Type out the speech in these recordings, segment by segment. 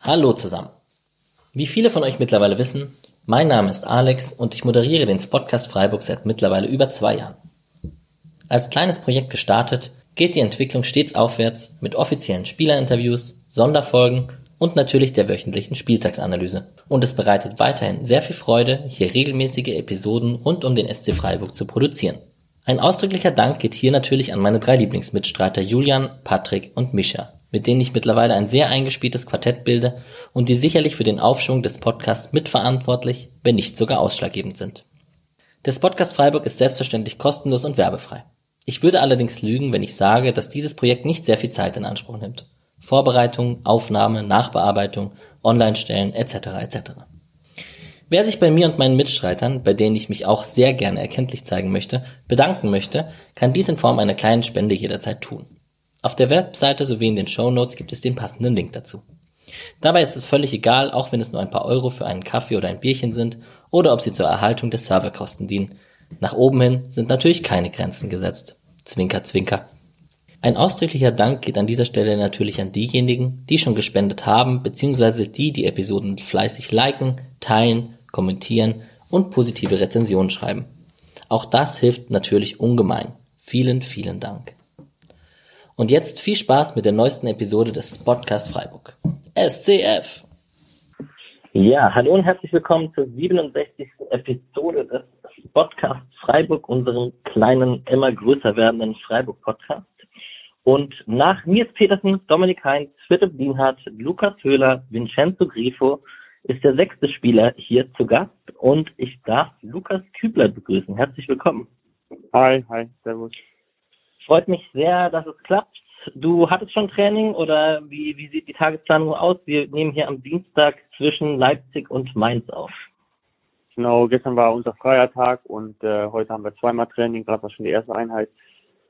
Hallo zusammen. Wie viele von euch mittlerweile wissen, mein Name ist Alex und ich moderiere den Spotcast Freiburg seit mittlerweile über zwei Jahren. Als kleines Projekt gestartet, geht die Entwicklung stets aufwärts mit offiziellen Spielerinterviews, Sonderfolgen und natürlich der wöchentlichen Spieltagsanalyse. Und es bereitet weiterhin sehr viel Freude, hier regelmäßige Episoden rund um den SC Freiburg zu produzieren. Ein ausdrücklicher Dank geht hier natürlich an meine drei Lieblingsmitstreiter Julian, Patrick und Mischa, mit denen ich mittlerweile ein sehr eingespieltes Quartett bilde und die sicherlich für den Aufschwung des Podcasts mitverantwortlich, wenn nicht sogar ausschlaggebend sind. Der Podcast Freiburg ist selbstverständlich kostenlos und werbefrei. Ich würde allerdings lügen, wenn ich sage, dass dieses Projekt nicht sehr viel Zeit in Anspruch nimmt. Vorbereitung, Aufnahme, Nachbearbeitung, Online-Stellen etc. etc. Wer sich bei mir und meinen Mitstreitern, bei denen ich mich auch sehr gerne erkenntlich zeigen möchte, bedanken möchte, kann dies in Form einer kleinen Spende jederzeit tun. Auf der Webseite sowie in den Show Notes gibt es den passenden Link dazu. Dabei ist es völlig egal, auch wenn es nur ein paar Euro für einen Kaffee oder ein Bierchen sind oder ob sie zur Erhaltung der Serverkosten dienen. Nach oben hin sind natürlich keine Grenzen gesetzt. Zwinker, zwinker. Ein ausdrücklicher Dank geht an dieser Stelle natürlich an diejenigen, die schon gespendet haben, beziehungsweise die die Episoden fleißig liken, teilen, kommentieren und positive Rezensionen schreiben. Auch das hilft natürlich ungemein. Vielen, vielen Dank. Und jetzt viel Spaß mit der neuesten Episode des Podcast Freiburg. SCF! Ja, hallo und herzlich willkommen zur 67. Episode des Podcast Freiburg, unserem kleinen, immer größer werdenden Freiburg Podcast. Und nach Nils Petersen, Dominik Heinz, Philipp Dienhardt, Lukas Höhler, Vincenzo Grifo ist der sechste Spieler hier zu Gast und ich darf Lukas Kübler begrüßen. Herzlich willkommen. Hi, hi, servus. Freut mich sehr, dass es klappt. Du hattest schon Training oder wie, wie sieht die Tagesplanung aus? Wir nehmen hier am Dienstag zwischen Leipzig und Mainz auf. Genau, gestern war unser freier Tag und äh, heute haben wir zweimal Training, gerade war schon die erste Einheit.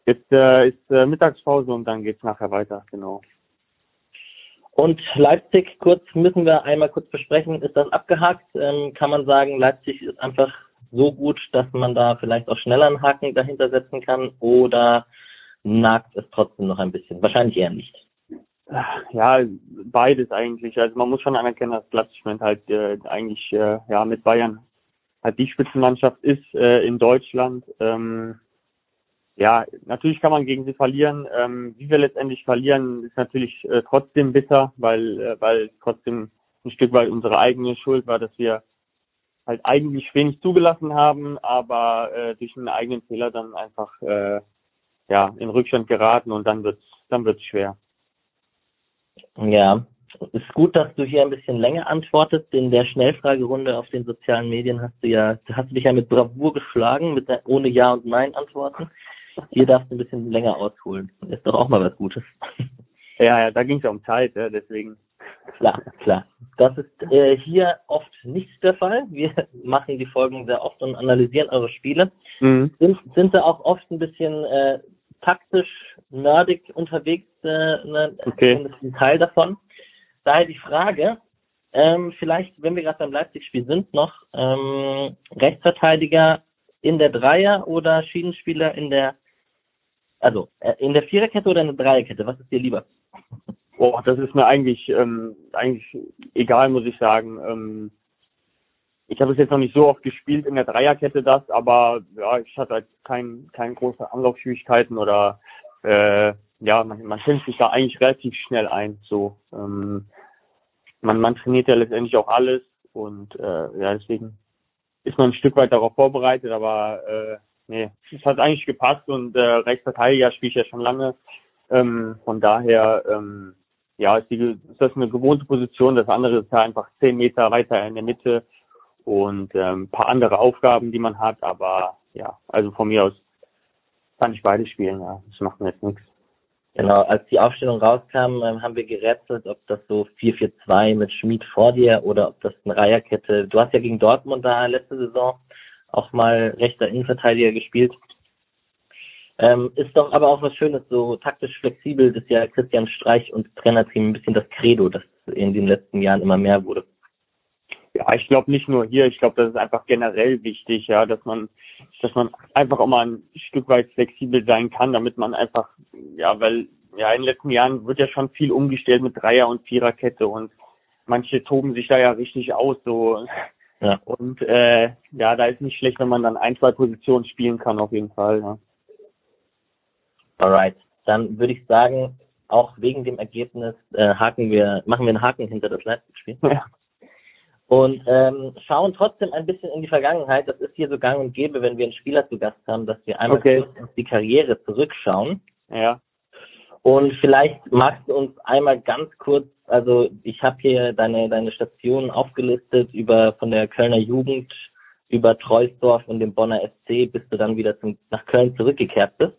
Jetzt äh, ist äh, Mittagspause und dann geht's nachher weiter, genau. Und Leipzig, kurz müssen wir einmal kurz besprechen, ist das abgehakt? Ähm, kann man sagen, Leipzig ist einfach so gut, dass man da vielleicht auch schneller einen Haken dahinter setzen kann oder nagt es trotzdem noch ein bisschen? Wahrscheinlich eher nicht. Ja, beides eigentlich. Also man muss schon anerkennen, dass Leipzig halt äh, eigentlich äh, ja mit Bayern halt die Spitzenmannschaft ist äh, in Deutschland. Ähm, ja, natürlich kann man gegen sie verlieren. Ähm, wie wir letztendlich verlieren, ist natürlich äh, trotzdem bitter, weil äh, weil trotzdem ein Stück weit unsere eigene Schuld war, dass wir halt eigentlich wenig zugelassen haben, aber äh, durch einen eigenen Fehler dann einfach äh, ja in Rückstand geraten und dann wird's dann wird's schwer. Ja, ist gut, dass du hier ein bisschen länger antwortest. In der Schnellfragerunde auf den sozialen Medien hast du ja, hast du dich ja mit Bravour geschlagen, mit der, ohne Ja und Nein Antworten. Hier darfst du ein bisschen länger ausholen. Ist doch auch mal was Gutes. Ja, ja, da ging es ja um Zeit, ja, deswegen. Klar, klar. Das ist äh, hier oft nicht der Fall. Wir machen die Folgen sehr oft und analysieren eure Spiele. Mhm. Sind, sind da auch oft ein bisschen äh, taktisch nerdig unterwegs, äh, ne, okay. ein Teil davon. Daher die Frage, ähm, vielleicht, wenn wir gerade beim Leipzig-Spiel sind, noch ähm, Rechtsverteidiger in der Dreier- oder Schiedenspieler in der, also äh, in der Viererkette oder in der Dreierkette? Was ist dir lieber? Boah, das ist mir eigentlich ähm, eigentlich egal, muss ich sagen. Ähm, ich habe es jetzt noch nicht so oft gespielt in der Dreierkette das, aber ja, ich hatte halt kein, keine große Anlaufschwierigkeiten oder äh, ja, man, man kennt sich da eigentlich relativ schnell ein. So, ähm, man, man trainiert ja letztendlich auch alles und äh, ja, deswegen ist man ein Stück weit darauf vorbereitet, aber äh, nee, es hat eigentlich gepasst und äh, Rechtsverteidiger spiele ich ja schon lange. Ähm, von daher, ähm, ja, ist, die, ist das eine gewohnte Position. Das andere ist ja einfach zehn Meter weiter in der Mitte und ähm, paar andere Aufgaben, die man hat. Aber ja, also von mir aus kann ich beide spielen. Ja, das macht mir jetzt nichts. Genau, als die Aufstellung rauskam, ähm, haben wir gerätselt, ob das so 4-4-2 mit Schmid vor dir oder ob das eine Dreierkette. Du hast ja gegen Dortmund da letzte Saison auch mal rechter Innenverteidiger gespielt. Ähm, ist doch aber auch was Schönes, so taktisch flexibel, ist ja Christian Streich und Trainerteam ein bisschen das Credo, das in den letzten Jahren immer mehr wurde. Ja, ich glaube nicht nur hier, ich glaube, das ist einfach generell wichtig, ja, dass man, dass man einfach auch mal ein Stück weit flexibel sein kann, damit man einfach, ja, weil ja in den letzten Jahren wird ja schon viel umgestellt mit Dreier- und Viererkette und manche toben sich da ja richtig aus, so ja. Und äh, ja, da ist nicht schlecht, wenn man dann ein, zwei Positionen spielen kann, auf jeden Fall. Ja. Alright, dann würde ich sagen, auch wegen dem Ergebnis äh, haken wir, machen wir einen Haken hinter das Leipzig-Spiel. Ja. Und ähm, schauen trotzdem ein bisschen in die Vergangenheit. Das ist hier so gang und gäbe, wenn wir einen Spieler zu Gast haben, dass wir einmal okay. kurz auf die Karriere zurückschauen. Ja. Und vielleicht magst du uns einmal ganz kurz, also ich habe hier deine, deine Stationen aufgelistet über von der Kölner Jugend über Treusdorf und dem Bonner SC, bis du dann wieder zum, nach Köln zurückgekehrt bist.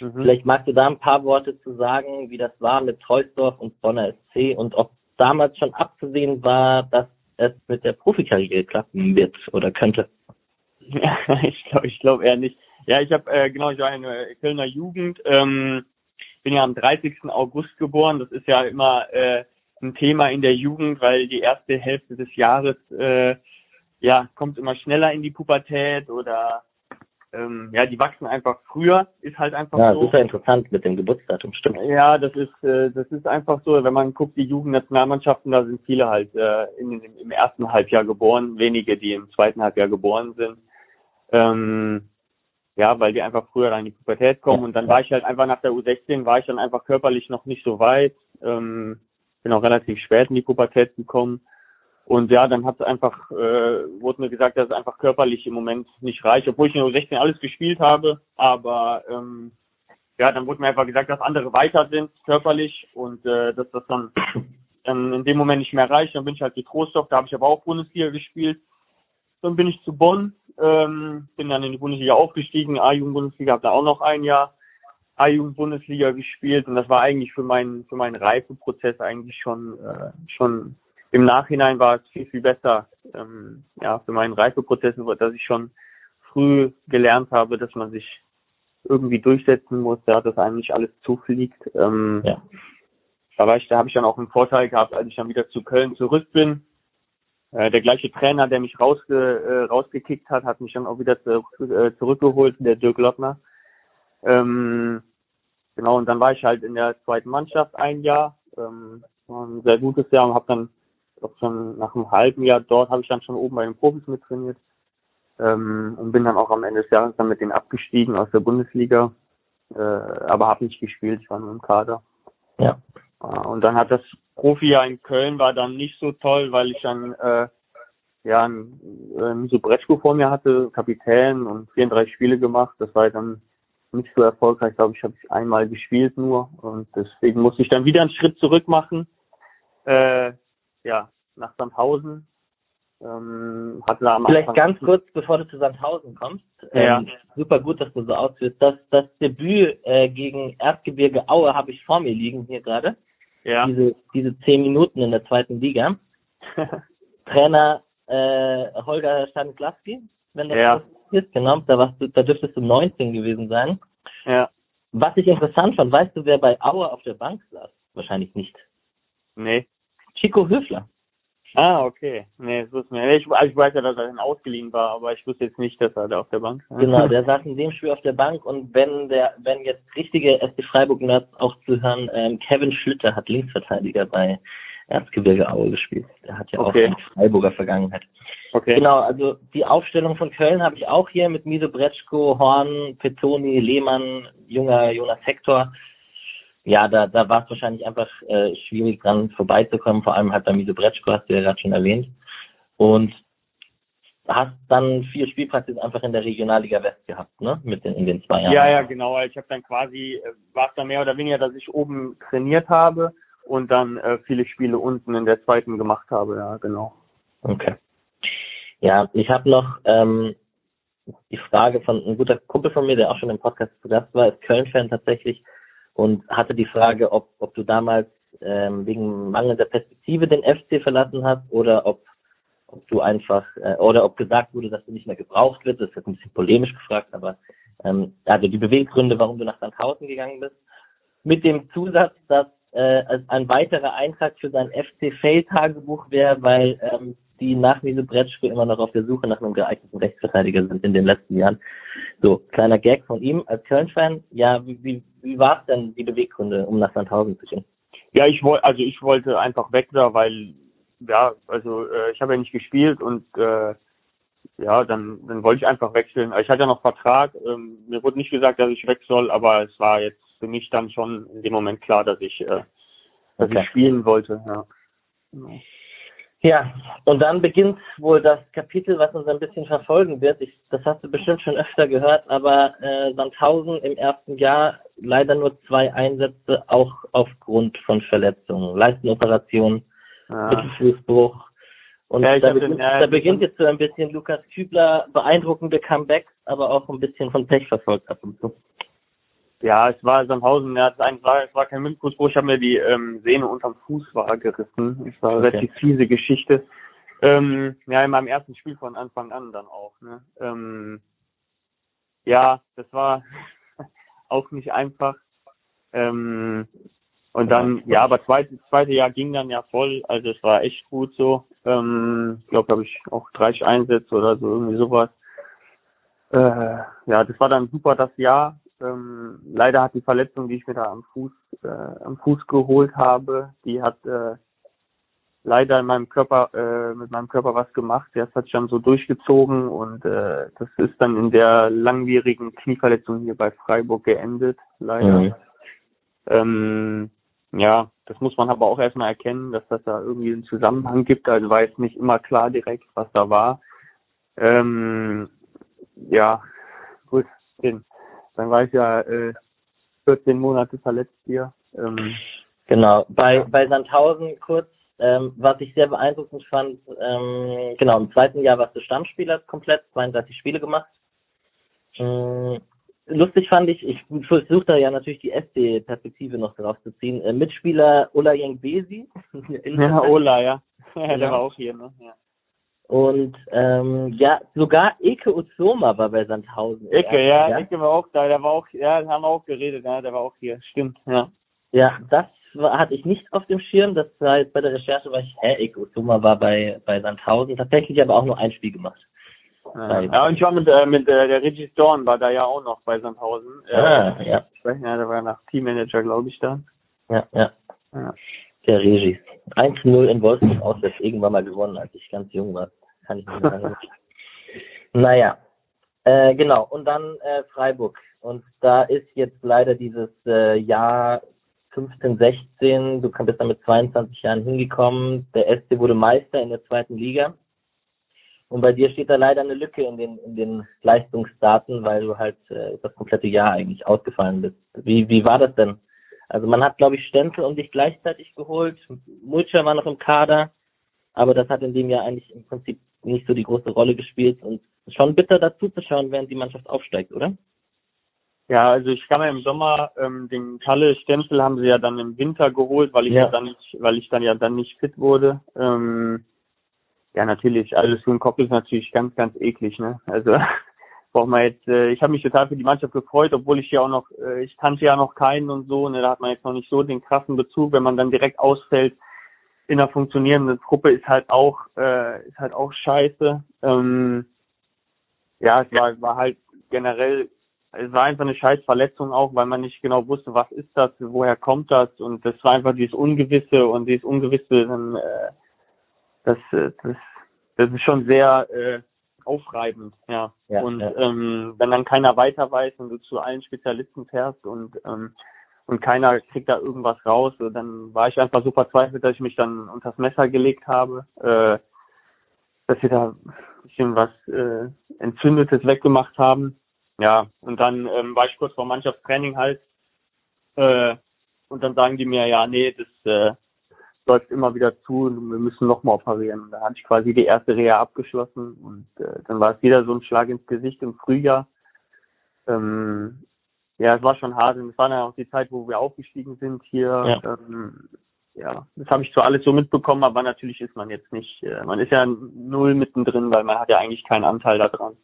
Mhm. Vielleicht magst du da ein paar Worte zu sagen, wie das war mit Treusdorf und Bonner SC und ob damals schon abzusehen war, dass es mit der Profikarriere klappen wird oder könnte. Ja, ich glaube ich glaub eher nicht. Ja, ich habe äh, genau, ich war in der Kölner Jugend. Ähm, bin ja am 30. August geboren. Das ist ja immer äh, ein Thema in der Jugend, weil die erste Hälfte des Jahres äh, ja kommt immer schneller in die Pubertät oder ähm, ja, die wachsen einfach früher, ist halt einfach ja, so. Ja, super interessant mit dem Geburtsdatum, stimmt. Ja, das ist äh, das ist einfach so, wenn man guckt, die Jugendnationalmannschaften, da sind viele halt äh, in, im ersten Halbjahr geboren, wenige, die im zweiten Halbjahr geboren sind. Ähm, ja, weil die einfach früher dann in die Pubertät kommen und dann war ich halt einfach nach der U16 war ich dann einfach körperlich noch nicht so weit, ähm, bin auch relativ spät in die Pubertät gekommen und ja, dann hat es einfach, äh, wurde mir gesagt, dass es einfach körperlich im Moment nicht reicht, obwohl ich in der U16 alles gespielt habe, aber ähm, ja, dann wurde mir einfach gesagt, dass andere weiter sind körperlich und äh, dass das dann, dann in dem Moment nicht mehr reicht. Dann bin ich halt die Trostdorf, da habe ich aber auch Bundesliga gespielt. Dann bin ich zu Bonn, ähm, bin dann in die Bundesliga aufgestiegen, A-Jugend-Bundesliga, habe da auch noch ein Jahr A-Jugend-Bundesliga gespielt und das war eigentlich für meinen für meinen Reifeprozess eigentlich schon äh, schon im Nachhinein war es viel viel besser ähm, ja für meinen Reifeprozess, dass ich schon früh gelernt habe, dass man sich irgendwie durchsetzen muss, ja, dass einem nicht alles zufliegt. Ähm, ja. Da war ich, da habe ich dann auch einen Vorteil gehabt, als ich dann wieder zu Köln zurück bin äh, der gleiche Trainer, der mich rausge, äh, rausgekickt hat, hat mich dann auch wieder zu, äh, zurückgeholt, der Dirk Lottner. Ähm, genau, und dann war ich halt in der zweiten Mannschaft ein Jahr, ähm, war ein sehr gutes Jahr und habe dann auch schon nach einem halben Jahr dort habe ich dann schon oben bei den Profis mit trainiert ähm, und bin dann auch am Ende des Jahres dann mit denen abgestiegen aus der Bundesliga, äh, aber habe nicht gespielt, ich war nur im Kader. Ja. Und dann hat das Profi-Jahr in Köln war dann nicht so toll, weil ich dann äh, ja ein äh, Miso Bretschko vor mir hatte, Kapitän und 34 Spiele gemacht. Das war dann nicht so erfolgreich, glaube ich, habe ich einmal gespielt nur und deswegen musste ich dann wieder einen Schritt zurück machen. Äh, ja, nach Sandhausen. Ähm, hatte da am Vielleicht Anfang ganz kurz, bevor du zu Sandhausen kommst. Ja. Ähm, super gut, dass du so ausführst. Das, das Debüt äh, gegen Erzgebirge Aue habe ich vor mir liegen hier gerade ja. diese, diese zehn Minuten in der zweiten Liga. Trainer äh, Holger Stanislawski, wenn das ja. ist, genau, da, warst du, da dürftest du 19 gewesen sein. Ja. Was ich interessant fand, weißt du, wer bei Aue auf der Bank saß? Wahrscheinlich nicht. Nee. Chico Höfler. Ah, okay. Nee, das wusste. Ich, also ich weiß ja, dass er dann ausgeliehen war, aber ich wusste jetzt nicht, dass er da auf der Bank war. Genau, der saß in dem Spiel auf der Bank und wenn der, wenn jetzt richtige SC Freiburg-Nerds auch zuhören, ähm, Kevin Schlitter hat Linksverteidiger bei Erzgebirge Aue gespielt. Der hat ja okay. auch eine Freiburger Vergangenheit. Okay. Genau, also die Aufstellung von Köln habe ich auch hier mit Miso Bretschko, Horn, Petoni, Lehmann, junger Jonas Hector ja, da, da war es wahrscheinlich einfach äh, schwierig dran vorbeizukommen, vor allem halt bei Miso Bretschko, hast du ja gerade schon erwähnt. Und hast dann vier Spielpraxis einfach in der Regionalliga West gehabt, ne? Mit den, in den zwei Jahren. Ja, ja, genau. Ich habe dann quasi, äh, war es dann mehr oder weniger, dass ich oben trainiert habe und dann äh, viele Spiele unten in der zweiten gemacht habe, ja, genau. Okay. Ja, ich habe noch ähm, die Frage von ein guter Kumpel von mir, der auch schon im Podcast zu Gast war, ist Köln-Fan tatsächlich und hatte die Frage, ob, ob du damals ähm, wegen mangelnder Perspektive den FC verlassen hast oder ob, ob du einfach äh, oder ob gesagt wurde, dass du nicht mehr gebraucht wird. Das ist ein bisschen polemisch gefragt, aber ähm, also die Beweggründe, warum du nach Sandhausen gegangen bist, mit dem Zusatz, dass äh, ein weiterer Eintrag für sein FC Fail Tagebuch wäre, weil ähm, die nach diesem Brettspiel immer noch auf der Suche nach einem geeigneten Rechtsverteidiger sind in den letzten Jahren. So, kleiner Gag von ihm als Köln-Fan. Ja, wie, wie, wie war es denn, die Beweggründe, um nach Sandhausen zu gehen? Ja, ich wollte, also ich wollte einfach weg da, weil, ja, also äh, ich habe ja nicht gespielt und äh, ja, dann, dann wollte ich einfach wechseln. Ich hatte ja noch Vertrag. Ähm, mir wurde nicht gesagt, dass ich weg soll, aber es war jetzt für mich dann schon in dem Moment klar, dass ich, äh, dass okay. ich spielen wollte. Ja. Ja, und dann beginnt wohl das Kapitel, was uns ein bisschen verfolgen wird. Ich, das hast du bestimmt schon öfter gehört, aber äh, Sandhausen im ersten Jahr leider nur zwei Einsätze, auch aufgrund von Verletzungen, Leistenoperationen, ja. Mittelfußbruch. Und ja, da, beginnt, den, ja, da beginnt jetzt so ein bisschen Lukas Kübler beeindruckende Comebacks, aber auch ein bisschen von Pech verfolgt ab und zu. Ja, es war Sandhausen, ja, es war, es war kein Mittelfußbruch, ich habe mir die ähm, Sehne unterm Fuß war gerissen. Es war eine okay. relativ fiese Geschichte. Ähm, ja, in meinem ersten Spiel von Anfang an dann auch. Ne? Ähm, ja, das war auch nicht einfach. Ähm, und dann, ja, aber zweite, zweite Jahr ging dann ja voll, also es war echt gut so. Ähm, ich glaube, habe ich auch 30 Einsätze oder so, irgendwie sowas. Äh, ja, das war dann super das Jahr. Ähm, leider hat die Verletzung, die ich mir da am Fuß, äh, am Fuß geholt habe, die hat äh, leider in meinem Körper, äh, mit meinem Körper was gemacht. Das hat sich dann so durchgezogen und äh, das ist dann in der langwierigen Knieverletzung hier bei Freiburg geendet, leider. Mhm. Ähm, ja, das muss man aber auch erstmal erkennen, dass das da irgendwie einen Zusammenhang gibt. Also war jetzt nicht immer klar direkt, was da war. Ähm, ja, gut, den dann war ich ja äh, 14 Monate verletzt hier. Ähm, genau, bei, bei Sandhausen kurz, ähm, was ich sehr beeindruckend fand, ähm, genau, im zweiten Jahr warst du Stammspieler komplett, 32 Spiele gemacht. Ähm, lustig fand ich, ich versuche da ja natürlich die SD-Perspektive noch drauf zu ziehen. Äh, Mitspieler Ola Besi. ja, Ola, ja. ja. Der war auch hier, ne? Ja. Und ähm, ja, sogar Eke Uzoma war bei Sandhausen. Eke, ja, ja, Eke war auch da, der war auch, ja, haben wir auch geredet, ja, der war auch hier, stimmt, ja. Ja, das war, hatte ich nicht auf dem Schirm, das war jetzt bei der Recherche, war ich, hä, Eke Uzoma war bei, bei Sandhausen, tatsächlich aber auch nur ein Spiel gemacht. Ja, ja und ich war mit, äh, mit äh, der Regis Dorn, war da ja auch noch bei Sandhausen. Ah, äh, ja. Ja, der war nach Teammanager, glaube ich, da. Ja, ja. ja. Der Regis. 1-0 in Wolfsburg auswärts irgendwann mal gewonnen, als ich ganz jung war kann ich nicht sagen. naja, äh, genau. Und dann äh, Freiburg. Und da ist jetzt leider dieses äh, Jahr 15, 16, du bist da mit 22 Jahren hingekommen. Der SC wurde Meister in der zweiten Liga. Und bei dir steht da leider eine Lücke in den, in den Leistungsdaten, weil du halt äh, das komplette Jahr eigentlich ausgefallen bist. Wie, wie war das denn? Also man hat, glaube ich, Stempel um dich gleichzeitig geholt. Mulcher war noch im Kader, aber das hat in dem Jahr eigentlich im Prinzip nicht so die große Rolle gespielt und schon bitter dazu zu schauen, während die Mannschaft aufsteigt, oder? Ja, also ich kam ja im Sommer, ähm, den Kalle-Stempel haben sie ja dann im Winter geholt, weil ich ja. ja dann nicht, weil ich dann ja dann nicht fit wurde. Ähm, ja, natürlich, alles für den Kopf ist natürlich ganz, ganz eklig, ne? Also braucht man jetzt, äh, ich habe mich total für die Mannschaft gefreut, obwohl ich ja auch noch, äh, ich kannte ja noch keinen und so, ne, da hat man jetzt noch nicht so den krassen Bezug, wenn man dann direkt ausfällt in einer funktionierenden Truppe ist halt auch äh, ist halt auch scheiße. Ähm, ja, es war, war halt generell, es war einfach eine scheiß Verletzung auch, weil man nicht genau wusste, was ist das, woher kommt das und das war einfach dieses Ungewisse und dieses Ungewisse, dann, äh, das, äh, das, das ist schon sehr äh, aufreibend, ja. ja und ja. Ähm, wenn dann keiner weiter weiß und du zu allen Spezialisten fährst und ähm, und keiner kriegt da irgendwas raus. Und dann war ich einfach so verzweifelt, dass ich mich dann unters Messer gelegt habe, äh, dass wir da ein bisschen was äh, Entzündetes weggemacht haben. Ja, und dann ähm, war ich kurz vor Mannschaftstraining halt äh, und dann sagen die mir, ja, nee, das äh, läuft immer wieder zu und wir müssen nochmal operieren. Und da hatte ich quasi die erste Reha abgeschlossen und äh, dann war es wieder so ein Schlag ins Gesicht im Frühjahr. Ähm, ja, es war schon hart und es war dann auch die Zeit, wo wir aufgestiegen sind hier. Ja, ähm, ja das habe ich zwar alles so mitbekommen, aber natürlich ist man jetzt nicht, äh, man ist ja null mittendrin, weil man hat ja eigentlich keinen Anteil daran.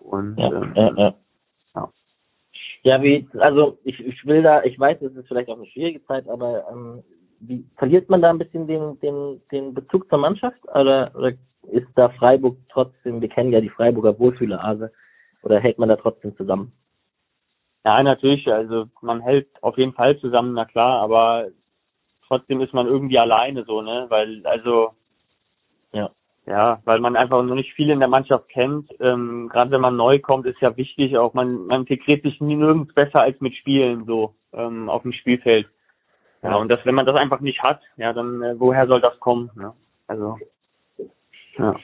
Und ja, ähm, ja, ja. ja. Ja, wie, also ich, ich will da, ich weiß, es ist vielleicht auch eine schwierige Zeit, aber ähm, wie, verliert man da ein bisschen den, den, den Bezug zur Mannschaft oder, oder ist da Freiburg trotzdem, wir kennen ja die Freiburger Wohlfühlerase, oder hält man da trotzdem zusammen? Ja, natürlich, also man hält auf jeden Fall zusammen, na klar, aber trotzdem ist man irgendwie alleine so, ne? Weil, also ja, ja, weil man einfach noch nicht viel in der Mannschaft kennt. Ähm, Gerade wenn man neu kommt, ist ja wichtig, auch man, man integriert sich nirgends besser als mit Spielen so ähm, auf dem Spielfeld. Ja, und das, wenn man das einfach nicht hat, ja, dann äh, woher soll das kommen? Ne? Also ja.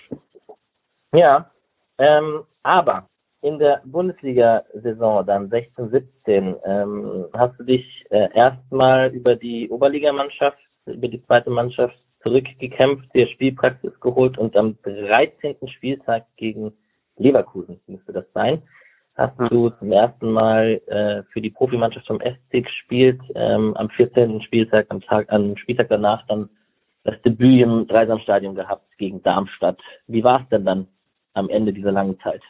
Ja, ähm, aber in der Bundesliga-Saison dann 16, 17 ähm, hast du dich äh, erstmal über die Oberligamannschaft, über die zweite Mannschaft zurückgekämpft, dir Spielpraxis geholt und am 13. Spieltag gegen Leverkusen müsste das sein, hast du zum ersten Mal äh, für die Profimannschaft vom SC gespielt, ähm, am 14. Spieltag, am Tag, am Spieltag danach dann das Debüt im Dreisamstadion gehabt gegen Darmstadt. Wie war es denn dann am Ende dieser langen Zeit?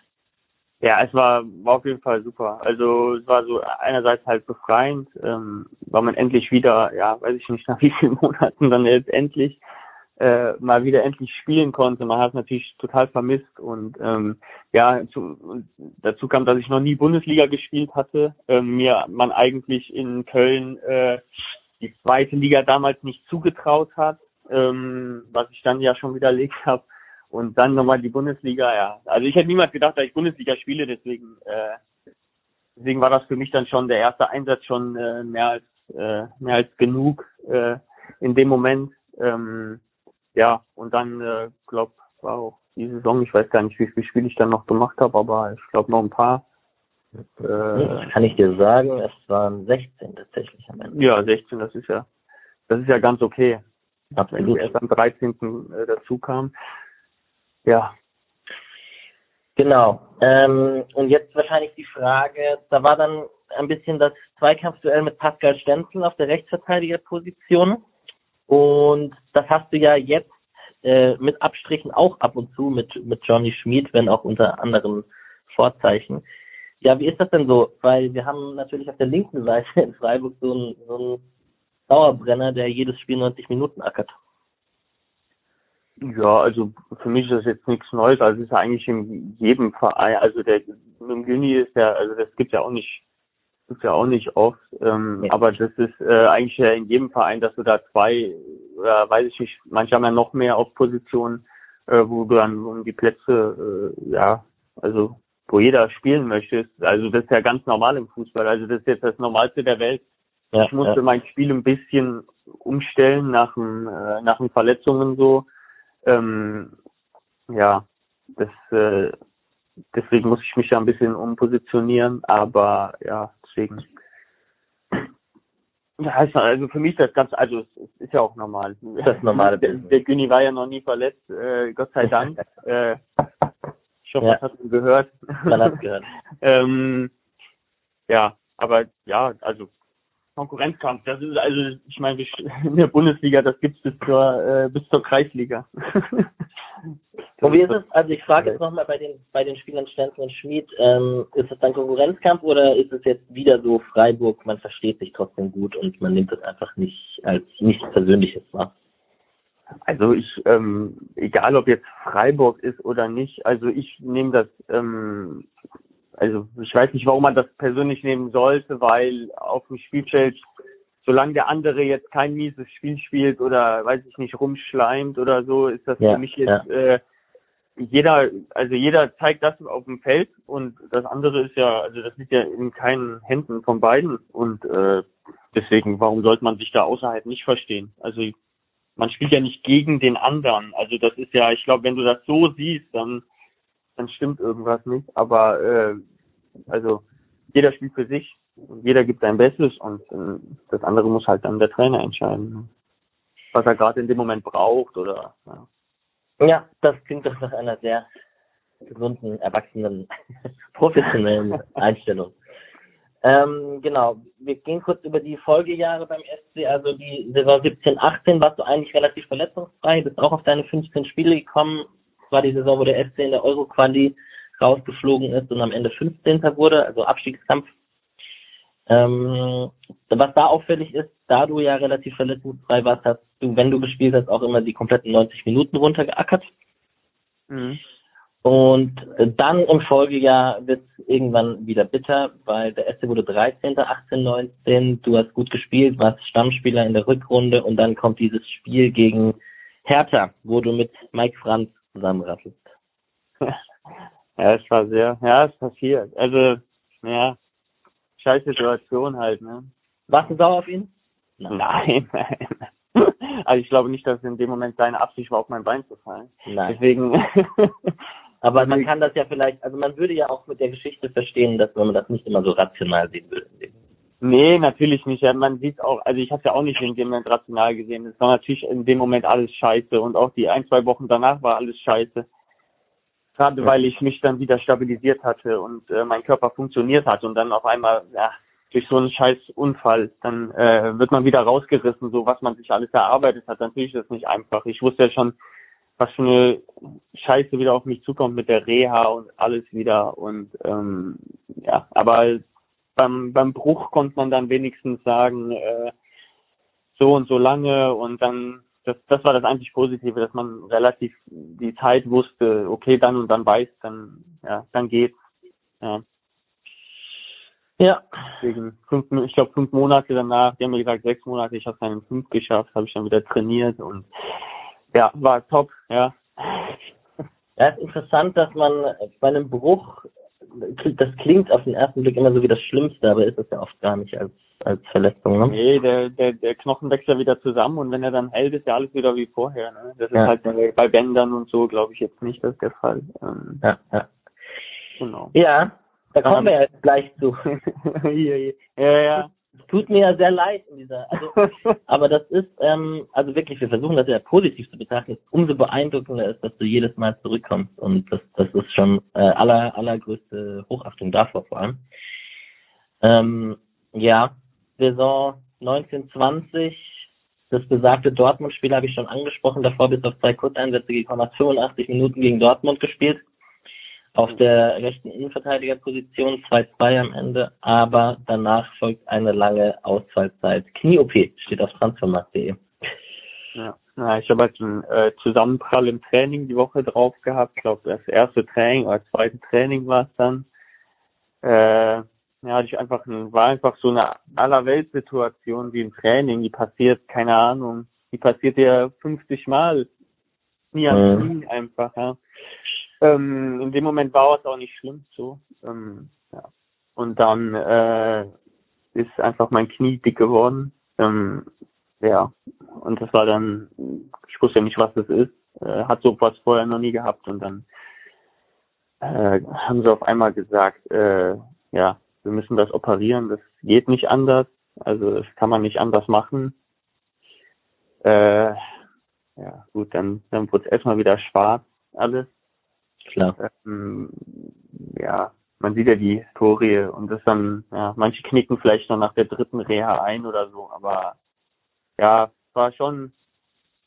Ja, es war, war auf jeden Fall super. Also es war so einerseits halt befreiend, ähm, weil man endlich wieder, ja, weiß ich nicht, nach wie vielen Monaten dann jetzt endlich äh, mal wieder endlich spielen konnte. Man hat es natürlich total vermisst und ähm, ja, zu, dazu kam, dass ich noch nie Bundesliga gespielt hatte. Ähm, mir man eigentlich in Köln äh, die zweite Liga damals nicht zugetraut hat, ähm, was ich dann ja schon widerlegt habe und dann nochmal die Bundesliga, ja. Also ich hätte niemals gedacht, dass ich Bundesliga spiele, deswegen, äh, deswegen war das für mich dann schon der erste Einsatz schon äh, mehr als äh, mehr als genug äh, in dem Moment. Ähm, ja, und dann, äh, glaube war auch die Saison, ich weiß gar nicht, wie viele Spiele ich dann noch gemacht habe, aber ich glaube noch ein paar. Äh, das kann ich dir sagen, es waren 16 tatsächlich am Ende. Ja, 16, das ist ja, das ist ja ganz okay. Absolut. Wenn ich erst am 13. Äh, dazu kam. Ja. Genau. Ähm, und jetzt wahrscheinlich die Frage, da war dann ein bisschen das Zweikampfduell mit Pascal Stenzel auf der Rechtsverteidigerposition. Und das hast du ja jetzt äh, mit Abstrichen auch ab und zu mit, mit Johnny Schmid, wenn auch unter anderen Vorzeichen. Ja, wie ist das denn so? Weil wir haben natürlich auf der linken Seite in Freiburg so einen, so einen Dauerbrenner, der jedes Spiel 90 Minuten ackert. Ja, also für mich ist das jetzt nichts Neues. Also es ist ja eigentlich in jedem Verein, also der im Juni ist ja, also das gibt ja auch nicht, gibt's ja auch nicht oft. Ähm, ja. Aber das ist äh, eigentlich ja in jedem Verein, dass du da zwei, oder weiß ich nicht, manche haben ja noch mehr auf Positionen, äh, wo du dann um die Plätze, äh, ja, also wo jeder spielen möchte. Also das ist ja ganz normal im Fußball. Also das ist jetzt das Normalste der Welt. Ja, ich musste ja. mein Spiel ein bisschen umstellen nach, dem, äh, nach den Verletzungen so ähm, ja, das, äh, deswegen muss ich mich ja ein bisschen umpositionieren, aber ja, deswegen. Ja, also für mich ist das ganz, also es ist ja auch normal. Das normale der, der Günni war ja noch nie verletzt, äh, Gott sei Dank. äh, ich hoffe, ja. das hat man gehört. Man hat gehört. ähm, ja, aber ja, also Konkurrenzkampf. Das ist also, ich meine, in der Bundesliga, das gibt's bis zur äh, bis zur Kreisliga. und wie ist es? Also ich frage jetzt nochmal bei den bei den Spielern Stenzel und Schmid, ähm, ist es dann Konkurrenzkampf oder ist es jetzt wieder so Freiburg, man versteht sich trotzdem gut und man nimmt es einfach nicht als nichts Persönliches wahr? Also ich, ähm, egal ob jetzt Freiburg ist oder nicht, also ich nehme das ähm, also ich weiß nicht, warum man das persönlich nehmen sollte, weil auf dem Spielfeld, solange der andere jetzt kein mieses Spiel spielt oder weiß ich nicht, rumschleimt oder so, ist das ja, für mich jetzt ja. äh, jeder, also jeder zeigt das auf dem Feld und das andere ist ja, also das liegt ja in keinen Händen von beiden und äh, deswegen, warum sollte man sich da außerhalb nicht verstehen? Also man spielt ja nicht gegen den anderen. Also das ist ja, ich glaube, wenn du das so siehst, dann dann stimmt irgendwas nicht. Aber äh, also jeder spielt für sich jeder gibt sein Bestes und äh, das andere muss halt dann der Trainer entscheiden, ne? was er gerade in dem Moment braucht oder ja. Ja, das klingt doch nach einer sehr gesunden, erwachsenen, professionellen Einstellung. Ähm, genau, wir gehen kurz über die Folgejahre beim SC, also die Saison 17, 18 warst du eigentlich relativ verletzungsfrei, bist auch auf deine 15 Spiele gekommen, war die Saison, wo der FC in der Euro-Quali rausgeflogen ist und am Ende 15. wurde, also Abstiegskampf. Ähm, was da auffällig ist, da du ja relativ verletzungsfrei warst, hast du, wenn du gespielt hast, auch immer die kompletten 90 Minuten runtergeackert. Mhm. Und dann im Folgejahr wird es irgendwann wieder bitter, weil der SC wurde 13., 18., 19. Du hast gut gespielt, warst Stammspieler in der Rückrunde und dann kommt dieses Spiel gegen Hertha, wo du mit Mike Franz zusammenrasselst. Ja, es war sehr, ja, es passiert. Also, ja, scheiß Situation halt, ne? Warst du sauer auf ihn? Nein, nein. Also ich glaube nicht, dass in dem Moment seine Absicht war, auf mein Bein zu fallen. Nein. Deswegen. Aber man kann das ja vielleicht, also man würde ja auch mit der Geschichte verstehen, dass man das nicht immer so rational sehen würde. Nee, natürlich nicht. Ja, man sieht auch, also ich habe ja auch nicht in dem Moment rational gesehen. Es war natürlich in dem Moment alles scheiße und auch die ein, zwei Wochen danach war alles scheiße. Gerade ja. weil ich mich dann wieder stabilisiert hatte und äh, mein Körper funktioniert hat und dann auf einmal, ja, durch so einen scheiß Unfall, dann äh, wird man wieder rausgerissen, so was man sich alles erarbeitet hat. Natürlich ist das nicht einfach. Ich wusste ja schon, was für eine Scheiße wieder auf mich zukommt mit der Reha und alles wieder. Und ähm, ja, aber beim, beim Bruch konnte man dann wenigstens sagen, äh, so und so lange und dann das, das war das einzig Positive, dass man relativ die Zeit wusste, okay, dann und dann weiß, dann, ja, dann geht's. Ja. Ja. Deswegen fünf, ich glaube fünf Monate danach, die haben mir gesagt sechs Monate, ich habe es dann in fünf geschafft, habe ich dann wieder trainiert und ja, war top, ja. Ja, ist interessant, dass man bei einem Bruch, das klingt auf den ersten Blick immer so wie das Schlimmste, aber ist es ja oft gar nicht als, als Verletzung, ne? Nee, der, der, der Knochen wächst ja wieder zusammen und wenn er dann hält, ist ja alles wieder wie vorher, ne? Das ist ja. halt bei Bändern und so, glaube ich jetzt nicht, das ist der Fall. Ähm, ja, ja. Genau. Ja, da kommen wir jetzt gleich zu. ja, ja. Es tut mir ja sehr leid in dieser, also, aber das ist, ähm, also wirklich, wir versuchen das ja positiv zu betrachten. Umso beeindruckender ist, dass du jedes Mal zurückkommst und das, das ist schon äh, aller, allergrößte Hochachtung davor vor allem. Ähm, ja, Saison 1920, das besagte Dortmund-Spiel habe ich schon angesprochen, davor bist du auf zwei Kurzeinsätze gekommen, hast 85 Minuten gegen Dortmund gespielt auf der rechten Innenverteidigerposition 2-2 am Ende, aber danach folgt eine lange Ausfallzeit. Knie-OP steht auf transfermarkt.de. Ja. ja, ich habe halt einen äh, Zusammenprall im Training die Woche drauf gehabt. Ich glaube, das erste Training oder das zweite Training war es dann. Äh, ja, hatte ich einfach ein, war einfach so eine Allerweltsituation wie im Training, die passiert, keine Ahnung, die passiert ja 50 Mal. Nie an mhm. einfach, ja. Ähm, in dem Moment war es auch nicht schlimm so. Ähm, ja. Und dann äh, ist einfach mein Knie dick geworden. Ähm, ja, und das war dann, ich wusste ja nicht, was das ist. Äh, hat sowas vorher noch nie gehabt und dann äh, haben sie auf einmal gesagt, äh, ja, wir müssen das operieren, das geht nicht anders, also das kann man nicht anders machen. Äh, ja, gut, dann, dann wurde es erstmal wieder schwarz alles. Klar. Ähm, ja, man sieht ja die Historie und das dann, ja, manche knicken vielleicht noch nach der dritten Reha ein oder so, aber ja, war schon,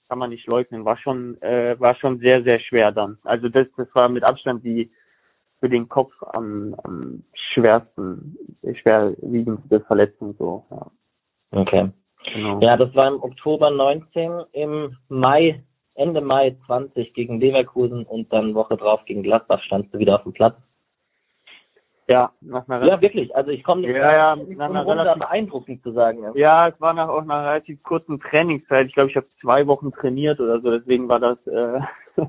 kann man nicht leugnen, war schon, äh, war schon sehr, sehr schwer dann. Also das, das war mit Abstand die für den Kopf am, am schwersten, schwerwiegendste Verletzung so, ja. Okay. Genau. Ja, das war im Oktober 19. Im Mai Ende Mai 20 gegen Leverkusen und dann Woche drauf gegen Gladbach standst du wieder auf dem Platz. Ja, nach einer Ja, wirklich. Also ich komme nicht ja, ja, nach einer relativ beeindruckend zu sagen. Ja, ja es war nach auch nach einer relativ kurzen Trainingszeit. Ich glaube, ich habe zwei Wochen trainiert oder so. Deswegen war das äh,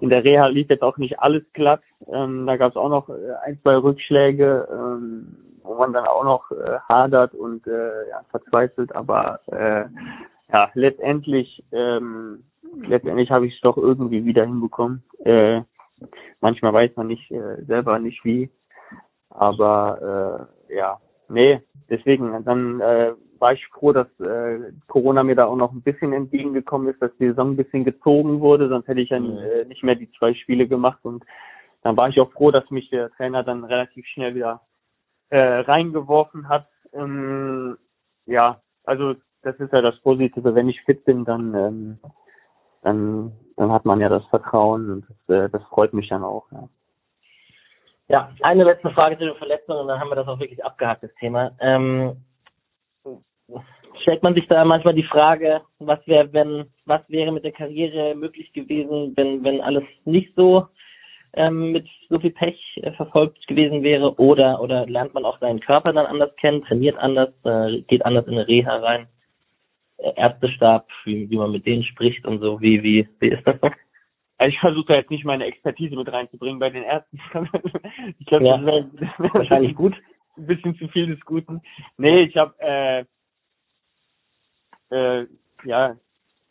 in der Reha lief jetzt auch nicht alles glatt. Ähm, da gab es auch noch äh, ein, zwei Rückschläge, ähm, wo man dann auch noch äh, hadert und äh, ja, verzweifelt. Aber äh, ja, letztendlich ähm, letztendlich habe ich es doch irgendwie wieder hinbekommen. Äh, manchmal weiß man nicht äh, selber nicht wie, aber äh, ja, nee, deswegen dann äh, war ich froh, dass äh, Corona mir da auch noch ein bisschen entgegengekommen ist, dass die Saison ein bisschen gezogen wurde, sonst hätte ich dann mhm. äh, nicht mehr die zwei Spiele gemacht und dann war ich auch froh, dass mich der Trainer dann relativ schnell wieder äh, reingeworfen hat. Ähm, ja, also das ist ja das Positive, wenn ich fit bin, dann ähm, dann, dann hat man ja das Vertrauen und das, äh, das freut mich dann auch. Ja. Ja, eine letzte Frage zu den Verletzungen dann haben wir das auch wirklich abgehakt, das Thema. Ähm, stellt man sich da manchmal die Frage, was wäre, wenn, was wäre mit der Karriere möglich gewesen, wenn, wenn alles nicht so ähm, mit so viel Pech äh, verfolgt gewesen wäre oder oder lernt man auch seinen Körper dann anders kennen, trainiert anders, äh, geht anders in eine Reha rein, Ärztestab, wie, wie man mit denen spricht und so, wie wie wie ist das so? Also ich versuche da jetzt nicht meine Expertise mit reinzubringen bei den Ärzten. ich glaube, ja, das wäre wär wahrscheinlich gut. Ein bisschen zu viel des Guten. Nee, ich habe äh, äh, ja,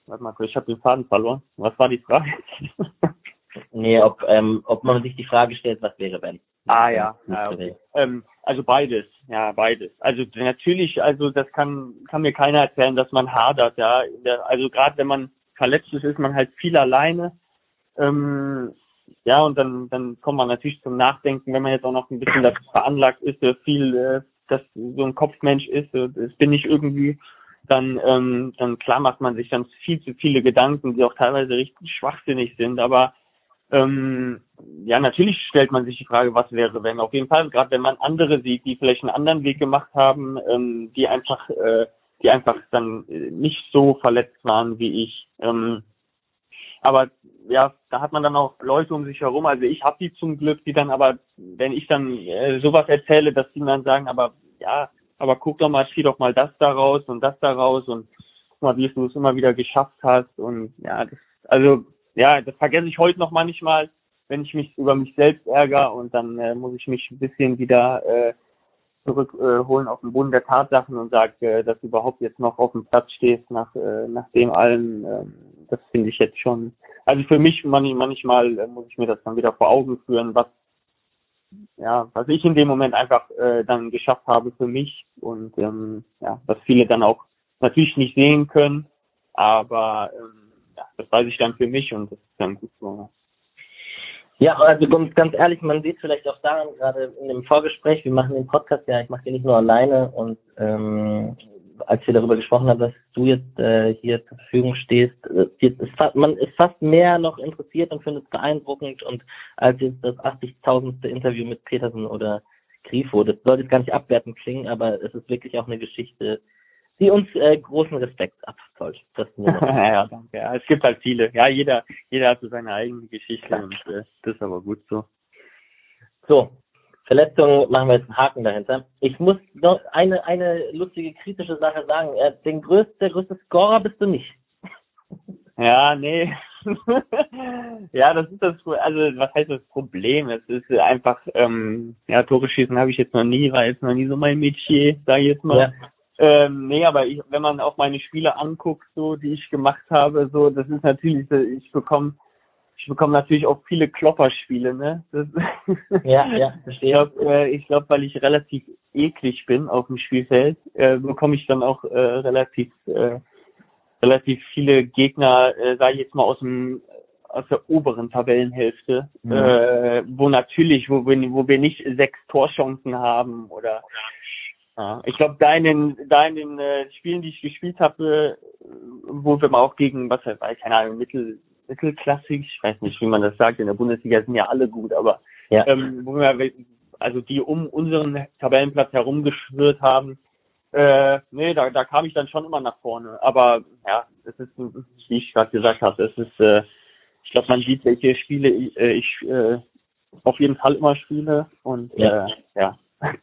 warte mal, ich habe den Faden verloren. Was war die Frage? nee, ob, ähm, ob man sich die Frage stellt, was wäre wenn. Ah ja, ja okay. ähm, also beides, ja beides. Also natürlich, also das kann kann mir keiner erzählen, dass man hadert, ja. Also gerade wenn man verletzt ist, ist man halt viel alleine. Ähm, ja, und dann dann kommt man natürlich zum Nachdenken, wenn man jetzt auch noch ein bisschen dazu veranlagt ist, viel, äh, dass so ein Kopfmensch ist, das bin ich irgendwie dann, ähm, dann klar macht man sich dann viel zu viele Gedanken, die auch teilweise richtig schwachsinnig sind. Aber ähm, ja, natürlich stellt man sich die Frage, was wäre, wenn. Auf jeden Fall, gerade wenn man andere sieht, die vielleicht einen anderen Weg gemacht haben, ähm, die einfach, äh, die einfach dann nicht so verletzt waren wie ich. Ähm, aber ja, da hat man dann auch Leute um sich herum. Also ich habe die zum Glück, die dann aber, wenn ich dann äh, sowas erzähle, dass die dann sagen, aber ja, aber guck doch mal, zieh doch mal das daraus und das daraus und guck mal, wie du es immer wieder geschafft hast und ja, das, also ja, das vergesse ich heute noch manchmal, wenn ich mich über mich selbst ärgere und dann äh, muss ich mich ein bisschen wieder äh, zurückholen äh, auf den Boden der Tatsachen und sage, äh, dass du überhaupt jetzt noch auf dem Platz stehst nach, äh, nach dem allen, äh, das finde ich jetzt schon, also für mich manchmal äh, muss ich mir das dann wieder vor Augen führen, was ja, was ich in dem Moment einfach äh, dann geschafft habe für mich und ähm, ja, was viele dann auch natürlich nicht sehen können, aber ähm, das weiß ich dann für mich und das ist dann gut so. Ja, also ganz ehrlich, man sieht vielleicht auch daran gerade in dem Vorgespräch, wir machen den Podcast ja, ich mache den nicht nur alleine und ähm, als wir darüber gesprochen haben, dass du jetzt äh, hier zur Verfügung stehst, äh, ist man ist fast mehr noch interessiert und findet es beeindruckend und als jetzt das 80.000. Interview mit Petersen oder Grifo. Das sollte jetzt gar nicht abwertend klingen, aber es ist wirklich auch eine Geschichte, die uns äh, großen Respekt abzollt. Das ja, danke. Ja, es gibt halt viele. Ja, jeder, jeder hat so seine eigene Geschichte Klar. und äh, das ist aber gut so. So, Verletzungen machen wir jetzt einen Haken dahinter. Ich muss noch eine, eine lustige, kritische Sache sagen. Den größte, der größte Scorer bist du nicht. Ja, nee. ja, das ist das, also was heißt das Problem? Es ist einfach, ähm, ja, Tore schießen habe ich jetzt noch nie, war jetzt noch nie so mein Metier, sage ich jetzt mal. Ja. Ähm, nee, aber ich, wenn man auch meine Spiele anguckt, so die ich gemacht habe, so das ist natürlich, ich bekomme ich bekomme natürlich auch viele Klopperspiele, ne? Das, ja, ja, verstehe. Ich glaube, äh, ich glaub, weil ich relativ eklig bin auf dem Spielfeld, äh, bekomme ich dann auch äh, relativ äh, relativ viele Gegner, äh, sage ich jetzt mal aus dem aus der oberen Tabellenhälfte, mhm. äh, wo natürlich, wo wir, wo wir nicht sechs Torchancen haben oder ja, ich glaube, da in den, da in den äh, Spielen, die ich gespielt habe, wo wir mal auch gegen, was weiß ich, keine Ahnung, Mittel, mittelklassig, ich weiß nicht, wie man das sagt, in der Bundesliga sind ja alle gut, aber ja. ähm, wo wir, also die um unseren Tabellenplatz herumgeschwirrt haben, äh, nee, da, da kam ich dann schon immer nach vorne. Aber ja, es ist, wie ich gerade gesagt habe, es ist, äh, ich glaube, man sieht, welche Spiele ich, äh, ich äh, auf jeden Fall immer spiele und ja, äh, ja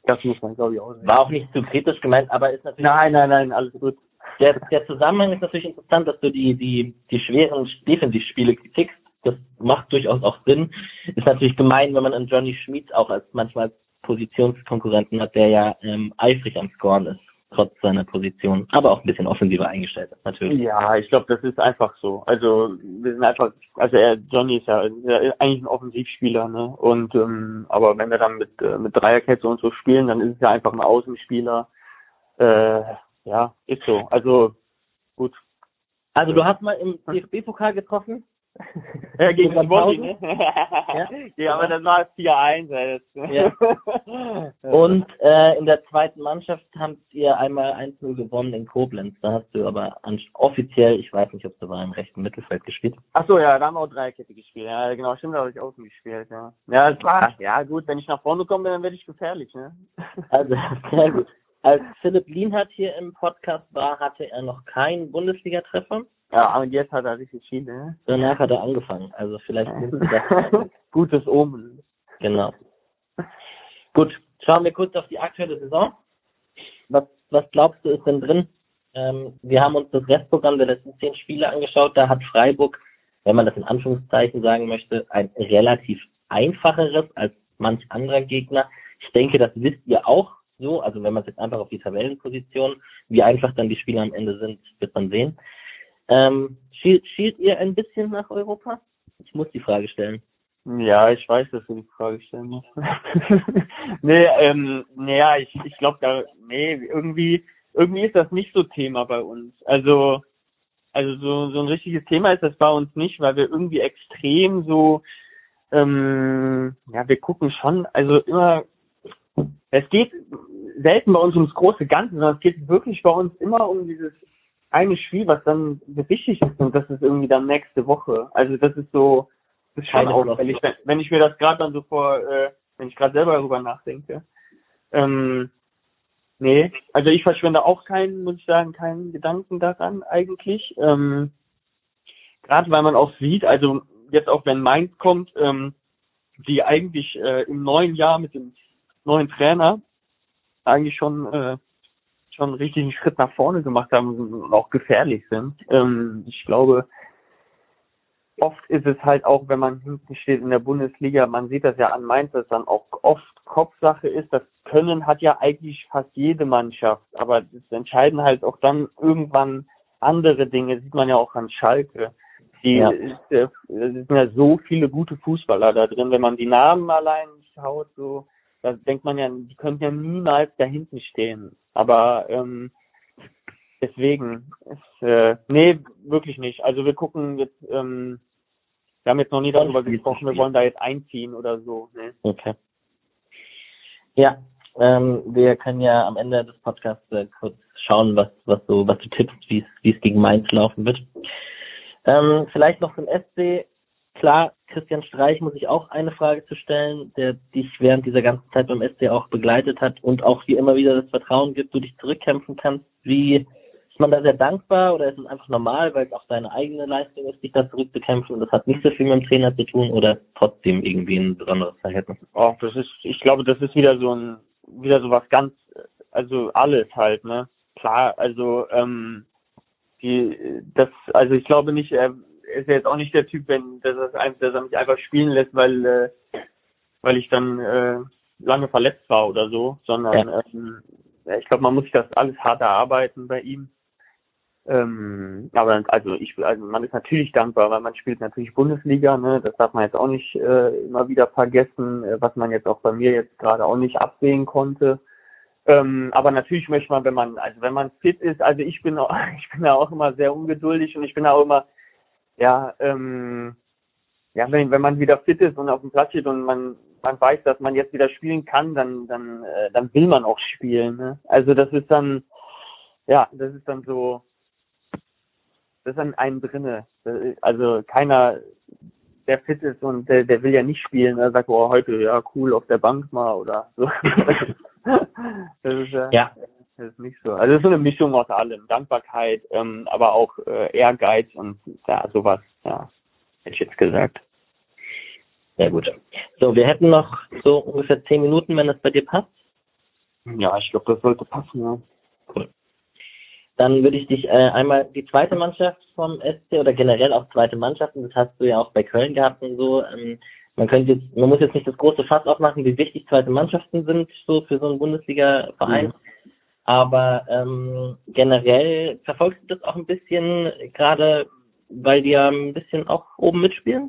das muss man, glaube ich, auch sehen. War auch nicht zu kritisch gemeint, aber ist natürlich. Nein, nein, nein, alles gut. Der, der Zusammenhang ist natürlich interessant, dass du die, die, die schweren Defensivspiele kriegst. Das macht durchaus auch Sinn. Ist natürlich gemein, wenn man einen Johnny Schmid auch als manchmal Positionskonkurrenten hat, der ja ähm, eifrig am Scoren ist, trotz seiner Position, aber auch ein bisschen offensiver eingestellt ist, natürlich. Ja, ich glaube, das ist einfach so. Also wir sind einfach, also er, Johnny ist ja, ist eigentlich ein Offensivspieler, ne? Und ähm, aber wenn wir dann mit äh, mit Dreierkette und so spielen, dann ist es ja einfach ein Außenspieler. Äh, ja, ist so. Also gut. Also du hast mal im DFB-Pokal getroffen, Ja, gegen Swansea, ne? ja. ja, aber das war 4-1. Ja. Und äh, in der zweiten Mannschaft habt ihr einmal 1-0 gewonnen in Koblenz. Da hast du aber offiziell, ich weiß nicht, ob du war im rechten Mittelfeld gespielt. Ach so, ja, da haben wir auch Dreierkette gespielt. Ja, genau, stimmt, da habe ich außen gespielt, ja. Ja, es war, ja gut, wenn ich nach vorne komme, dann werde ich gefährlich, ne? Also, sehr gut. Als Philipp Lienhardt hier im Podcast war, hatte er noch keinen Bundesliga-Treffer. Ja, und jetzt hat er richtig viele. Ne? Danach hat er angefangen. Also vielleicht gutes Omen. Genau. Gut, schauen wir kurz auf die aktuelle Saison. Was, was glaubst du ist denn drin? Ähm, wir haben uns das Restprogramm der letzten zehn Spiele angeschaut. Da hat Freiburg, wenn man das in Anführungszeichen sagen möchte, ein relativ einfacheres als manch anderer Gegner. Ich denke, das wisst ihr auch so. Also wenn man jetzt einfach auf die Tabellenposition, wie einfach dann die Spiele am Ende sind, wird man sehen. Ähm, schielt, schielt ihr ein bisschen nach Europa? Ich muss die Frage stellen. Ja, ich weiß, dass du die Frage stellen musst. nee, ähm, naja, ich, ich glaube da, nee, irgendwie, irgendwie ist das nicht so Thema bei uns. Also, also so, so ein richtiges Thema ist das bei uns nicht, weil wir irgendwie extrem so, ähm, ja, wir gucken schon, also immer, es geht selten bei uns ums große Ganze, sondern es geht wirklich bei uns immer um dieses eine Spiel, was dann wichtig ist und das ist irgendwie dann nächste Woche. Also das ist so, das ist schon auffällig, wenn, wenn ich mir das gerade dann so vor, äh, wenn ich gerade selber darüber nachdenke. Ähm, nee, also ich verschwende auch keinen, muss ich sagen, keinen Gedanken daran eigentlich. Ähm, gerade weil man auch sieht, also jetzt auch wenn Mainz kommt, ähm, die eigentlich äh, im neuen Jahr mit dem neuen Trainer eigentlich schon äh, schon richtig einen Schritt nach vorne gemacht haben und auch gefährlich sind. Ähm, ich glaube, oft ist es halt auch, wenn man hinten steht in der Bundesliga, man sieht das ja an Mainz, dass dann auch oft Kopfsache ist. Das Können hat ja eigentlich fast jede Mannschaft, aber das entscheiden halt auch dann irgendwann andere Dinge, sieht man ja auch an Schalke. Die ja. äh, es sind ja so viele gute Fußballer da drin, wenn man die Namen allein schaut, so da denkt man ja, die könnten ja niemals da hinten stehen. Aber ähm, deswegen, ist, äh, nee, wirklich nicht. Also wir gucken jetzt, ähm, wir haben jetzt noch nie darüber gesprochen, wir wollen da jetzt einziehen oder so. Nee. Okay. Ja, ähm, wir können ja am Ende des Podcasts äh, kurz schauen, was, was so, was du tippst, wie es, wie es gegen Mainz laufen wird. Ähm, vielleicht noch zum SC. Klar, Christian Streich muss ich auch eine Frage zu stellen, der dich während dieser ganzen Zeit beim SC auch begleitet hat und auch wie immer wieder das Vertrauen gibt, du dich zurückkämpfen kannst. Wie ist man da sehr dankbar oder ist es einfach normal, weil es auch deine eigene Leistung ist, dich da zurückzukämpfen und das hat nicht so viel mit dem Trainer zu tun oder trotzdem irgendwie ein besonderes Verhältnis? Oh, das ist, ich glaube, das ist wieder so ein, wieder so was ganz, also alles halt, ne? Klar, also ähm, die, das, also ich glaube nicht, er ist ja jetzt auch nicht der Typ, wenn dass er, dass er mich einfach spielen lässt, weil äh, weil ich dann äh, lange verletzt war oder so, sondern ja. ähm, ich glaube, man muss sich das alles hart erarbeiten bei ihm. Ähm, aber also ich also man ist natürlich dankbar, weil man spielt natürlich Bundesliga, ne? Das darf man jetzt auch nicht äh, immer wieder vergessen, äh, was man jetzt auch bei mir jetzt gerade auch nicht absehen konnte. Ähm, aber natürlich möchte man, wenn man, also wenn man fit ist, also ich bin auch, ich bin da auch immer sehr ungeduldig und ich bin auch immer ja, ähm, ja, wenn, wenn man wieder fit ist und auf dem Platz steht und man, man weiß, dass man jetzt wieder spielen kann, dann, dann, äh, dann will man auch spielen. Ne? Also das ist dann, ja, das ist dann so, das ist an einem drinne. Also keiner, der fit ist und der, der will ja nicht spielen, der sagt, oh, heute, ja, cool, auf der Bank mal oder so. ist ja. ja. Das ist nicht so. Also es ist so eine Mischung aus allem. Dankbarkeit, ähm, aber auch äh, Ehrgeiz und ja, sowas, ja, hätte ich jetzt gesagt. Sehr gut. So, wir hätten noch so ungefähr zehn Minuten, wenn das bei dir passt. Ja, ich glaube, das sollte passen, ja. Cool. Dann würde ich dich äh, einmal die zweite Mannschaft vom SC oder generell auch zweite Mannschaften, das hast du ja auch bei Köln gehabt und so. Ähm, man könnte jetzt, man muss jetzt nicht das große Fass aufmachen, wie wichtig zweite Mannschaften sind so für so einen Bundesliga-Verein. Mhm. Aber ähm, generell verfolgst du das auch ein bisschen, gerade weil die ja ein bisschen auch oben mitspielen?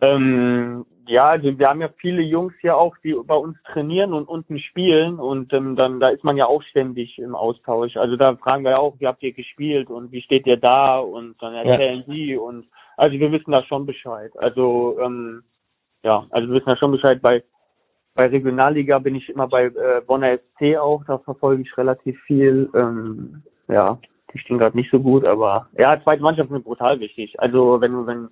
Ähm, ja, also wir haben ja viele Jungs ja auch, die bei uns trainieren und unten spielen und ähm, dann da ist man ja auch ständig im Austausch. Also da fragen wir auch, wie habt ihr gespielt und wie steht ihr da und dann erzählen ja. die und Also wir wissen da schon Bescheid. Also ähm, ja, also wir wissen da schon Bescheid. Bei bei Regionalliga bin ich immer bei äh, Bonner SC auch, da verfolge ich relativ viel. Ähm, ja, die stehen gerade nicht so gut, aber ja, zweite Mannschaft sind brutal wichtig. Also wenn du, wenn,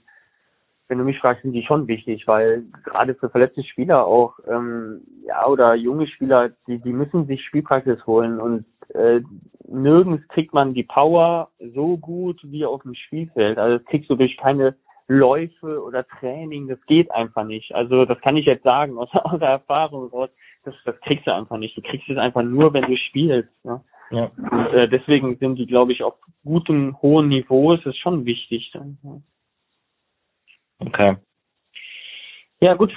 wenn du mich fragst, sind die schon wichtig, weil gerade für verletzte Spieler auch, ähm, ja, oder junge Spieler, die, die müssen sich Spielpraxis holen und äh, nirgends kriegt man die Power so gut wie auf dem Spielfeld. Also das kriegst du durch keine Läufe oder Training, das geht einfach nicht. Also das kann ich jetzt sagen aus, aus der Erfahrung raus. Das, das kriegst du einfach nicht. Du kriegst es einfach nur, wenn du spielst. Ne? Ja. Und, äh, deswegen sind die, glaube ich, auf gutem, hohen Niveau. Es ist schon wichtig. Dann, ja. Okay. Ja, gut.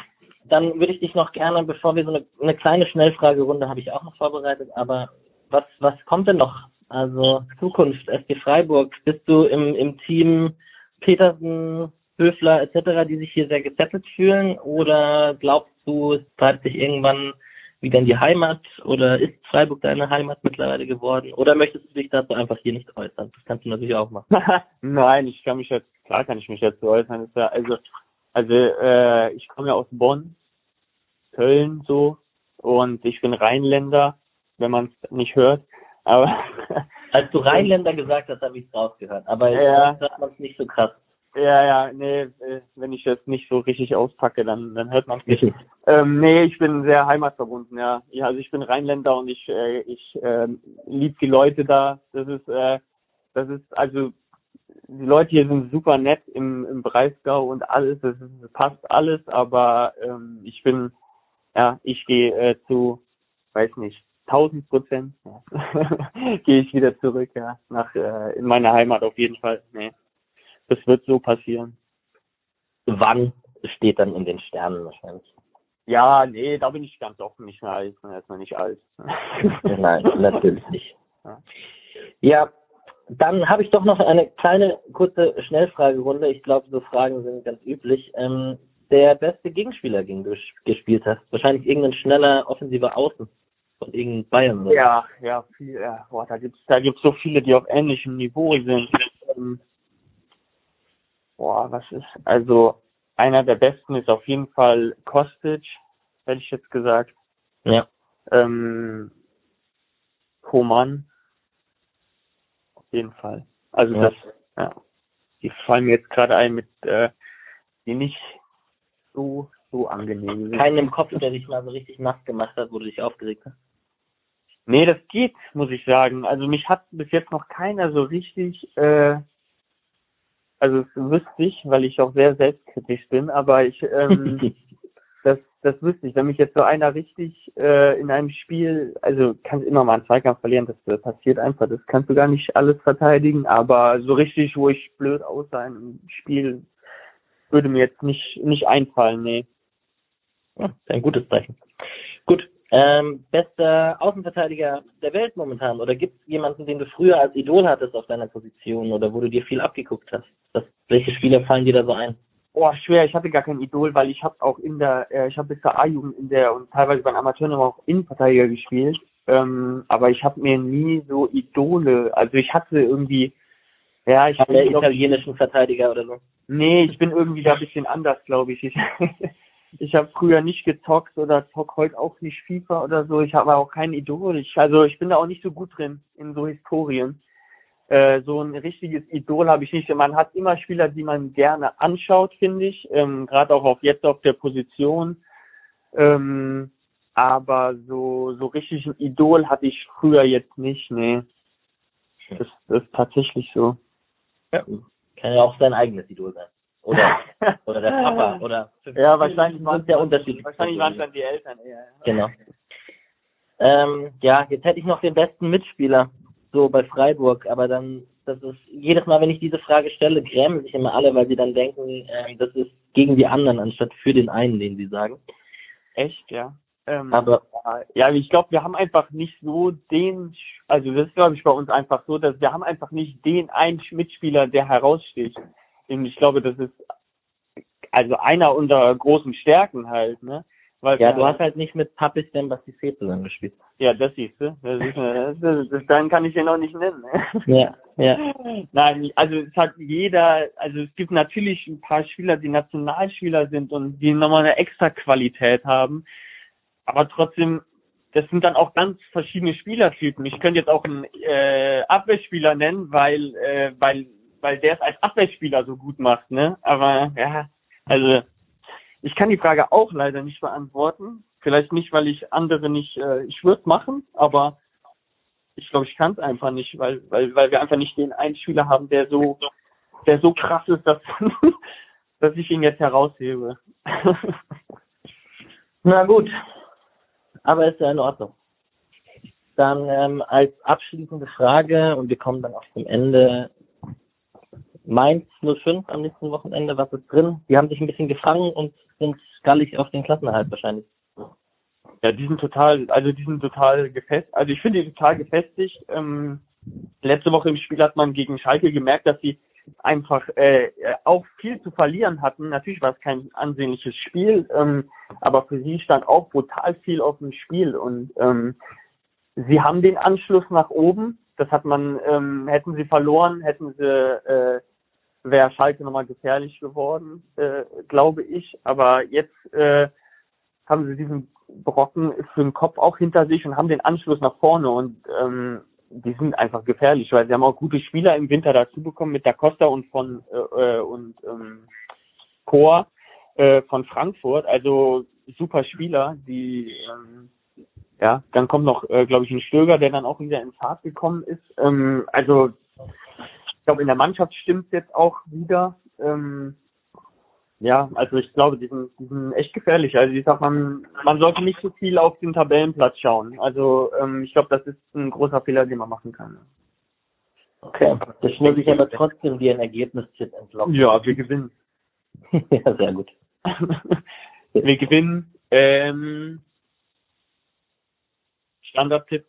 Dann würde ich dich noch gerne, bevor wir so eine, eine kleine Schnellfragerunde habe ich auch noch vorbereitet, aber was, was kommt denn noch? Also Zukunft, SG Freiburg, bist du im, im Team Petersen, Höfler etc., die sich hier sehr gesettelt fühlen? Oder glaubst du, es treibt sich irgendwann wieder in die Heimat oder ist Freiburg deine Heimat mittlerweile geworden? Oder möchtest du dich dazu einfach hier nicht äußern? Das kannst du natürlich auch machen. Nein, ich kann mich jetzt, klar kann ich mich dazu äußern. Ja, also, also äh, ich komme ja aus Bonn, Köln so und ich bin Rheinländer, wenn man es nicht hört. Aber als du Rheinländer gesagt hast, habe ich es rausgehört. Aber ja. hört man es nicht so krass. Ja, ja, nee, äh, wenn ich das nicht so richtig auspacke, dann, dann hört man es nicht. ähm, nee, ich bin sehr heimatverbunden, ja. ja. Also ich bin Rheinländer und ich, äh, ich äh, liebe die Leute da. Das ist, äh, das ist, also die Leute hier sind super nett im, im Breisgau und alles, das, ist, passt alles, aber ähm, ich bin, ja, ich gehe äh, zu, weiß nicht, 1000 Prozent ja. gehe ich wieder zurück, ja, nach äh, in meine Heimat auf jeden Fall. Nee. Das wird so passieren. Wann steht dann in den Sternen wahrscheinlich? Ja, nee, da bin ich ganz offen, nicht mehr alt, erstmal nicht alt. Nein, natürlich nicht. Ja, ja dann habe ich doch noch eine kleine, kurze Schnellfragerunde. Ich glaube, so Fragen sind ganz üblich. Ähm, der beste Gegenspieler, gegen du gespielt hast, wahrscheinlich irgendein schneller offensiver Außen von irgendeinem Bayern. Oder? Ja, ja, viel, ja. Boah, da gibt's, da gibt's so viele, die auf ähnlichem Niveau sind. Ähm, boah, was ist, also einer der besten ist auf jeden Fall Kostic, hätte ich jetzt gesagt. Ja. Ähm, Koman. Auf jeden Fall. Also ja. das, ja. Die fallen mir jetzt gerade ein mit, äh, die nicht so, so angenehm sind. Keinen im Kopf, der dich mal so richtig nass gemacht hat, wo du dich aufgeregt hast? Nee, das geht, muss ich sagen. Also mich hat bis jetzt noch keiner so richtig äh, also das wüsste ich, weil ich auch sehr selbstkritisch bin, aber ich ähm, das das wüsste ich. Wenn mich jetzt so einer richtig äh, in einem Spiel, also kannst immer mal einen Zweikampf verlieren, das, das passiert einfach, das kannst du gar nicht alles verteidigen, aber so richtig, wo ich blöd aussah im Spiel, würde mir jetzt nicht nicht einfallen, nee. Ja, ein gutes Zeichen. Ähm, bester Außenverteidiger der Welt momentan? Oder gibt es jemanden, den du früher als Idol hattest auf deiner Position oder wo du dir viel abgeguckt hast? Das, welche Spieler fallen dir da so ein? Boah, schwer. Ich hatte gar kein Idol, weil ich habe auch in der, äh, ich habe bis zur A-Jugend in der und teilweise beim Amateuren auch Innenverteidiger gespielt. Ähm, aber ich habe mir nie so Idole, also ich hatte irgendwie, ja, ich habe italienischen Verteidiger oder so. Nee, ich bin irgendwie da ein bisschen anders, glaube ich. Ich, habe früher nicht gezockt oder zock heute auch nicht FIFA oder so. Ich habe auch kein Idol. Ich, also ich bin da auch nicht so gut drin in so Historien. Äh, so ein richtiges Idol habe ich nicht. Man hat immer Spieler, die man gerne anschaut, finde ich. Ähm, Gerade auch auf jetzt auf der Position. Ähm, aber so so richtig ein Idol hatte ich früher jetzt nicht. Nee. Das, das ist tatsächlich so. Ja, kann ja auch sein eigenes Idol sein. Oder, oder der Papa. Oder ja, wahrscheinlich waren es ja unterschiedlich. Wahrscheinlich waren es dann die Eltern eher. Genau. Ähm, ja, jetzt hätte ich noch den besten Mitspieler, so bei Freiburg, aber dann, das ist, jedes Mal, wenn ich diese Frage stelle, grämen sich immer alle, weil sie dann denken, äh, das ist gegen die anderen, anstatt für den einen, den sie sagen. Echt, ja. Ähm, aber ja, ich glaube, wir haben einfach nicht so den, also das ist glaube ich bei uns einfach so, dass wir haben einfach nicht den einen Mitspieler, der heraussticht. Und ich glaube, das ist also einer unserer großen Stärken halt, ne? Weil ja, du hast halt nicht mit Papis denn Bastice zusammen gespielt. Ja, das siehst du. Das ist, das, das, das, dann kann ich den auch nicht nennen. Ne? Ja, Ja. Nein, also es hat jeder, also es gibt natürlich ein paar Spieler, die Nationalspieler sind und die nochmal eine extra Qualität haben. Aber trotzdem, das sind dann auch ganz verschiedene Spielertypen. Ich könnte jetzt auch einen äh, Abwehrspieler nennen, weil, äh, weil, weil der es als Abwehrspieler so gut macht, ne? Aber ja, also ich kann die Frage auch leider nicht beantworten. Vielleicht nicht, weil ich andere nicht, äh, ich würde machen, aber ich glaube, ich kann es einfach nicht, weil, weil, weil wir einfach nicht den einen Schüler haben, der so, der so krass ist, dass, dass ich ihn jetzt heraushebe. Na gut, aber ist ja in Ordnung. Dann ähm, als abschließende Frage und wir kommen dann auch zum Ende. Mainz 05 am nächsten Wochenende, was ist drin? Die haben sich ein bisschen gefangen und sind gallig auf den Klassenerhalt wahrscheinlich. Ja, die sind total, also die sind total gefestigt. Also ich finde die total gefestigt. Ähm, letzte Woche im Spiel hat man gegen Schalke gemerkt, dass sie einfach äh, auch viel zu verlieren hatten. Natürlich war es kein ansehnliches Spiel, ähm, aber für sie stand auch brutal viel auf dem Spiel und ähm, sie haben den Anschluss nach oben. Das hat man, ähm, hätten sie verloren, hätten sie, äh, wäre Schalke nochmal gefährlich geworden, äh, glaube ich. Aber jetzt äh, haben sie diesen Brocken für den Kopf auch hinter sich und haben den Anschluss nach vorne und ähm, die sind einfach gefährlich, weil sie haben auch gute Spieler im Winter dazu bekommen mit Da Costa und von äh, äh, und ähm, Chor äh, von Frankfurt, also super Spieler, die ähm, ja, dann kommt noch, äh, glaube ich, ein Stöger, der dann auch wieder in Fahrt gekommen ist. Ähm, also ich glaube, in der Mannschaft stimmt jetzt auch wieder. Ähm, ja, also ich glaube, die sind, die sind echt gefährlich. Also ich sag, man, man sollte nicht so viel auf den Tabellenplatz schauen. Also ähm, ich glaube, das ist ein großer Fehler, den man machen kann. Okay, das muss ich aber trotzdem dir ein Ergebnistipp entlocken. Ja, wir gewinnen. ja, sehr gut. wir gewinnen. Ähm, Standardtipp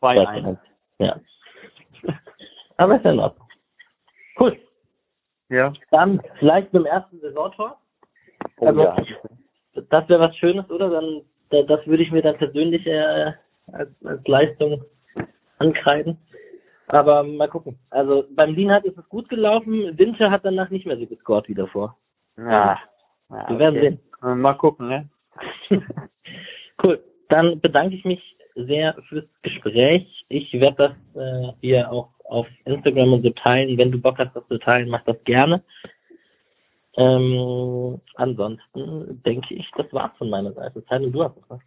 2-1. Ja. Aber ist ja in Ordnung. Cool. Ja. Dann vielleicht mit dem ersten Saisontor. Oh, also, ja. Das wäre was Schönes, oder? Dann, das würde ich mir dann persönlich äh, als, als Leistung ankreiden. Aber mal gucken. Also beim Lienhardt ist es gut gelaufen. Winter hat danach nicht mehr so gescored wie davor. Ja. ja Wir werden sehen. Mal gucken, ne? cool. Dann bedanke ich mich sehr fürs Gespräch. Ich werde das äh, hier auch auf Instagram und so teilen. Wenn du Bock hast, das zu teilen, mach das gerne. Ähm, ansonsten denke ich, das war's von meiner Seite. Zeit du hast was.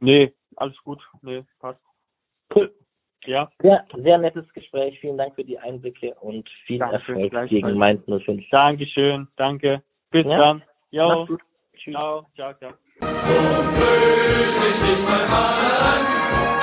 Nee, alles gut. Nee, passt. Cool. Ja. Ja, sehr nettes Gespräch. Vielen Dank für die Einblicke und viel Danke, Erfolg gegen Mainz 05. Dankeschön. Danke. Bis ja. dann. Jo. Ciao. Ciao, ciao. So ich dich mal an.